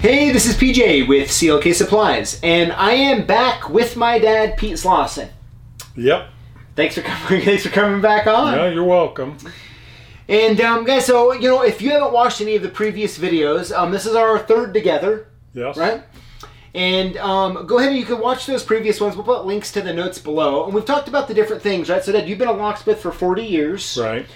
Hey, this is PJ with CLK Supplies, and I am back with my dad, Pete Slauson. Yep. Thanks for coming. Thanks for coming back on. Yeah, you're welcome. And um, guys, so you know, if you haven't watched any of the previous videos, um, this is our third together, Yes. right? And um, go ahead and you can watch those previous ones. We'll put links to the notes below. And we've talked about the different things, right? So, Dad, you've been a locksmith for 40 years. Right.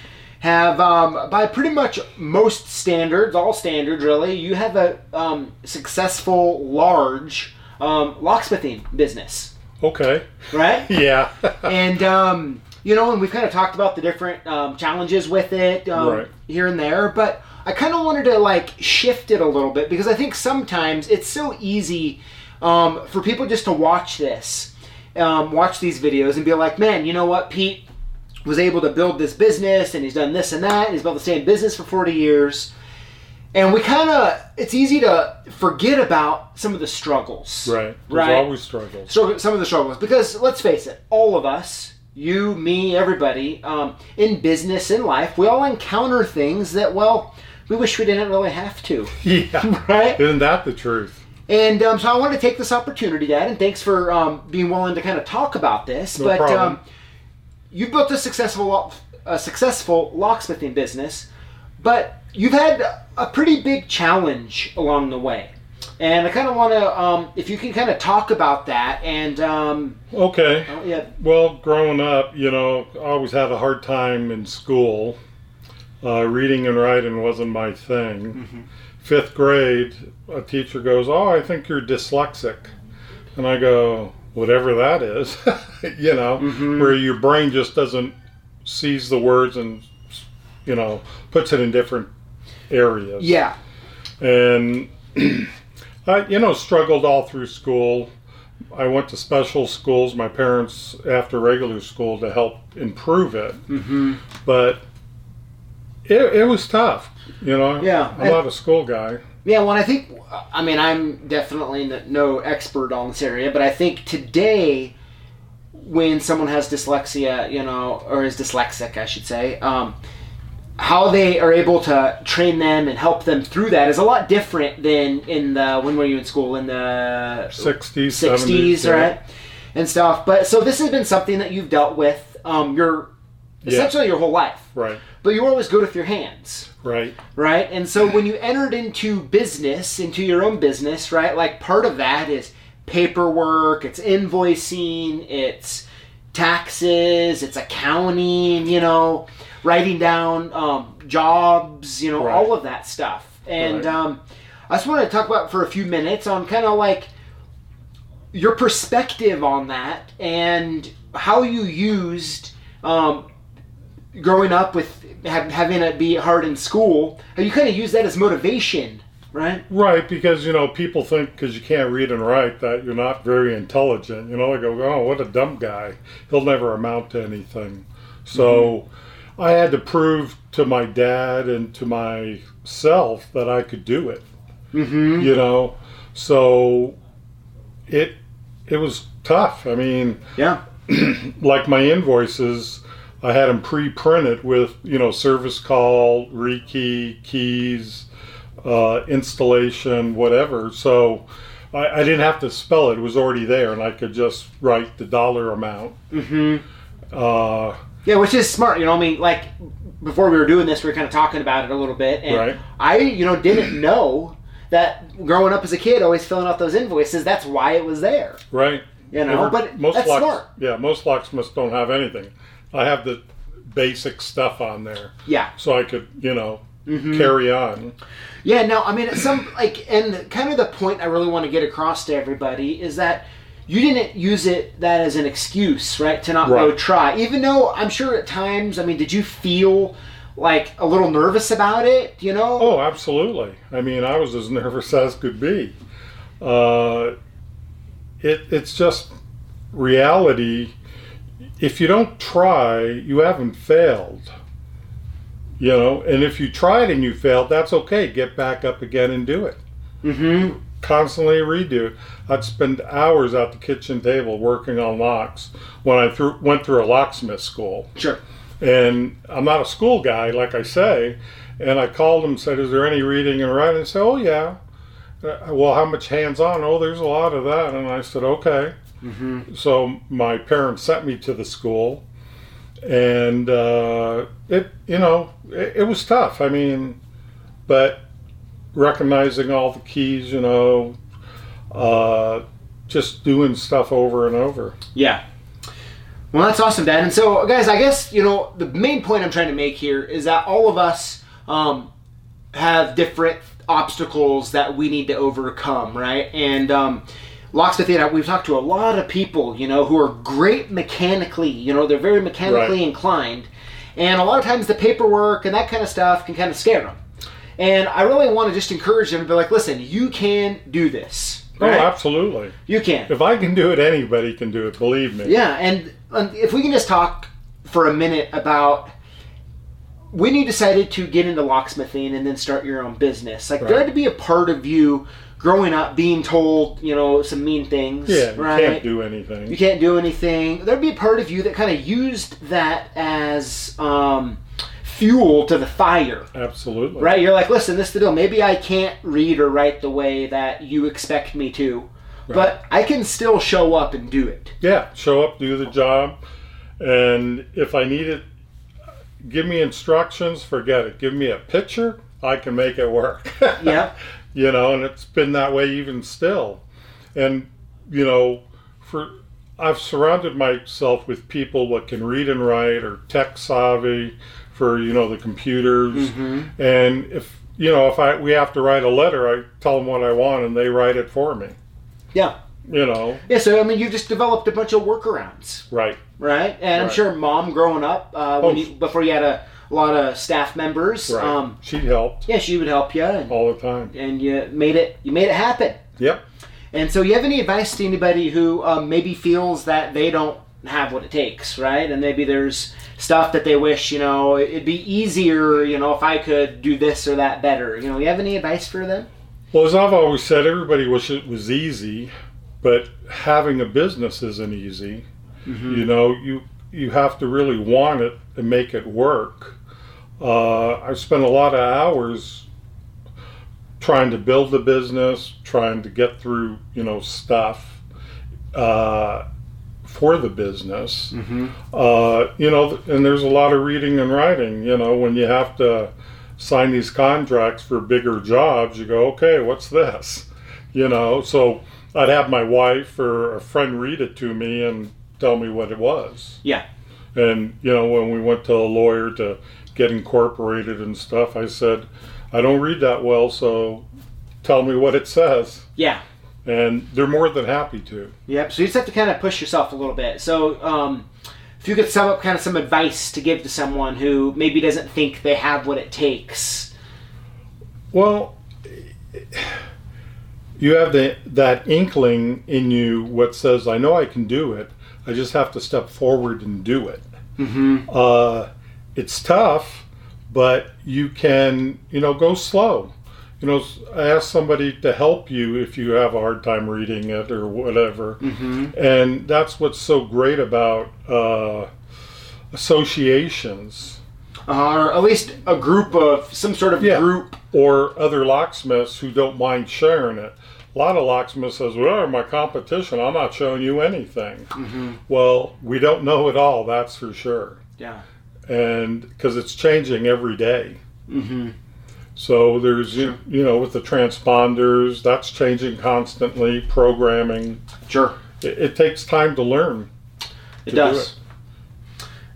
Have um, by pretty much most standards, all standards really, you have a um, successful large um, locksmithing business, Okay. right? Yeah. and um, you know, and we've kind of talked about the different um, challenges with it um, Right. here and there, but I kind of wanted to like shift it a little bit because I think sometimes it's so easy um, for people just to watch this, um, watch these videos, and be like, man, you know what, Pete was able to build this business, and he's done this and that, and he's built the same business for forty years. And we kind of, it's easy to forget about some of the struggles. right. There's Right. always struggles. struggle, some of the struggles because let's face it all of us you me everybody um, in business in life we all encounter things that well we wish we didn't really have to Yeah. right Isn't that the truth? and um, so i wanted to take this opportunity dad and thanks for um, being willing to kind of talk about this No but problem. You've built a successful a successful locksmithing business but you've had a pretty big challenge along the way and i kind of want to um, if you can kind of talk about that and um, Okay. oh, yeah Well, growing up, you know, I always had a hard time in school. Uh, reading and writing wasn't my thing. Fifth grade, a teacher goes, "Oh, I think you're dyslexic," and I go, "Whatever that is," you know, where your brain just doesn't sees the words and you know puts it in different areas. Yeah. and I, you know, struggled all through school. I went to special schools, my parents after regular school to help improve it, Mm-hmm. but it, it was tough. You know, Yeah. I'm not a school guy. Yeah, well, I think, I mean, I'm definitely no expert on this area, but I think today, when someone has dyslexia, you know, or is dyslexic, I should say, um, how they are able to train them and help them through that is a lot different than in the, when were you in school? In the 60s, 60s, 70s, yeah. right? And stuff. But so this has been something that you've dealt with um, your, Yeah. essentially your whole life. Right, But you were always good with your hands right, right? And so when you entered into business, into your own business, right? Like part of that is paperwork, it's invoicing, it's taxes, it's accounting, you know, writing down um, jobs, you know, Right. all of that stuff. And Right. um, I just wanted to talk about for a few minutes on kind of like your perspective on that and how you used um, growing up with ha- having it be hard in school, how you kind of use that as motivation, right? right. Because you know, people think because you can't read and write that you're not very intelligent. You know, they go, "Oh, what a dumb guy! He'll never amount to anything." So, I had to prove to my dad and to myself that I could do it. Mm-hmm. you know so it it was tough i mean Yeah. like my invoices i had them pre-printed with you know service call rekey keys uh, installation whatever so I, I didn't have to spell it it was already there and i could just write the dollar amount Mm-hmm. uh, Yeah, which is smart. You know, I mean, like before we were doing this, we were kind of talking about it a little bit, and Right. I, you know, didn't know that growing up as a kid, always filling out those invoices. That's why it was there. right You know, but most that's locks, smart. yeah most locksmiths don't have anything i have the basic stuff on there Yeah. so i could you know Mm-hmm. carry on Yeah, no, I mean, some like, and kind of the point I really want to get across to everybody is that you didn't use it that as an excuse, right, to not go try. Even though I'm sure at times, I mean, did you feel like a little nervous about it? You know? Oh, absolutely. I mean, I was as nervous as could be. Uh, it, it's just reality. If you don't try, you haven't failed. You know, and if you tried and you failed, that's okay. Get back up again and do it. Mm-hmm. Constantly redo. I'd spend hours at the kitchen table working on locks when I through, went through a locksmith school. Sure. And I'm not a school guy, like I say. And I called him and said, Is there any reading and writing? They said, Oh, yeah. uh, well, how much hands on? Oh, there's a lot of that. And I said, okay. Mm-hmm. So my parents sent me to the school, and uh, it, you know, it, it was tough. I mean, but recognizing all the keys, you know, uh, just doing stuff over and over. Yeah. Well, that's awesome, Dad. And so, guys, I guess you know the main point I'm trying to make here is that all of us um, have different obstacles that we need to overcome, right? And um, locksmithing, we've talked to a lot of people, you know, who are great mechanically. You know, they're very mechanically Right. inclined, and a lot of times the paperwork and that kind of stuff can kind of scare them. And I really want to just encourage them to be like, listen, you can do this. Oh, Right? absolutely. You can. If I can do it, anybody can do it. Believe me. Yeah, and if we can just talk for a minute about when you decided to get into locksmithing and then start your own business. Like, there had to be a part of you growing up being told, you know, some mean things. Yeah, right. you right? can't do anything. You can't do anything. There'd be a part of you that kind of used that as um, fuel to the fire. Absolutely. Right? You're like, listen, this is the deal. Maybe I can't read or write the way that you expect me to, but I can still show up and do it. Yeah, show up, do the job, and if I need it, give me instructions. Forget it. Give me a picture. I can make it work. Yeah. you know, and it's been that way even still. And you know, for I've surrounded myself with people that can read and write or tech savvy for you know the computers. And if you know if I we have to write a letter, I tell them what I want and they write it for me. Yeah. You know, Yeah, so I mean, you just developed a bunch of workarounds, right? right? And I'm sure mom growing up, uh, when Oh, you, before you had a, lot of staff members, Right. um, she helped yeah, she would help you, and, all the time. and you made it, you made it happen. Yep. And so, you have any advice to anybody who um, maybe feels that they don't have what it takes, right? And maybe there's stuff that they wish, you know, it'd be easier, you know, if I could do this or that better. You know, you have any advice for them? Well, as I've always said, everybody wishes it was easy, but having a business isn't easy. You know, you you have to really want it and make it work. Uh, I've spent a lot of hours trying to build the business, trying to get through, you know, stuff uh, for the business. Uh, you know, and there's a lot of reading and writing. You know, when you have to sign these contracts for bigger jobs, you go, okay, what's this? You know, so I'd have my wife or a friend read it to me and tell me what it was. Yeah. And, you know, when we went to a lawyer to get incorporated and stuff, I said, I don't read that well, so tell me what it says. Yeah. And they're more than happy to. Yep. So you just have to kind of push yourself a little bit. So, um, if you could sum up kind of some advice to give to someone who maybe doesn't think they have what it takes. Well, you have the, that inkling in you what says, I know I can do it. I just have to step forward and do it. Mm-hmm. Uh, it's tough, but you can, you know, go slow. You know, ask somebody to help you if you have a hard time reading it or whatever. Mm-hmm. And that's what's so great about uh, associations Uh, or at least a group of some sort of Yeah. group. or other locksmiths who don't mind sharing it. A lot of locksmiths says, "Well, my competition, I'm not showing you anything." Mm-hmm. Well, we don't know it all, that's for sure, Yeah. And because it's changing every day. Mm-hmm. So there's you, you know with the transponders, that's changing constantly. Programming, Sure. it, it takes time to learn. It to do does. it.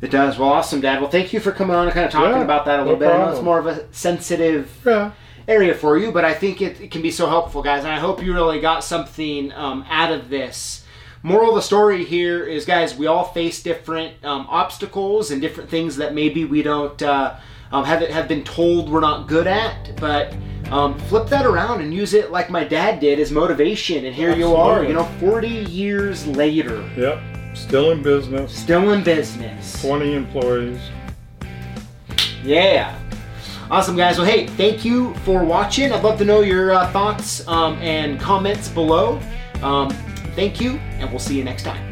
It does. Well, awesome, Dad. Well, thank you for coming on and kind of talking Yeah, about that a little no bit. I know it's more of a sensitive Yeah, area for you, but I think it, it can be so helpful, guys. And I hope you really got something um, out of this. Moral of the story here is, guys, we all face different um, obstacles and different things that maybe we don't uh, um, have have been told we're not good at, but. Um, flip that around and use it like my dad did as motivation, and here you are, you know, 40 years later, yep. Still in business, still in business. 20 employees. Yeah. Awesome, guys. Well, hey, thank you for watching. I'd love to know your uh, thoughts um, and comments below. Um, thank you, and we'll see you next time.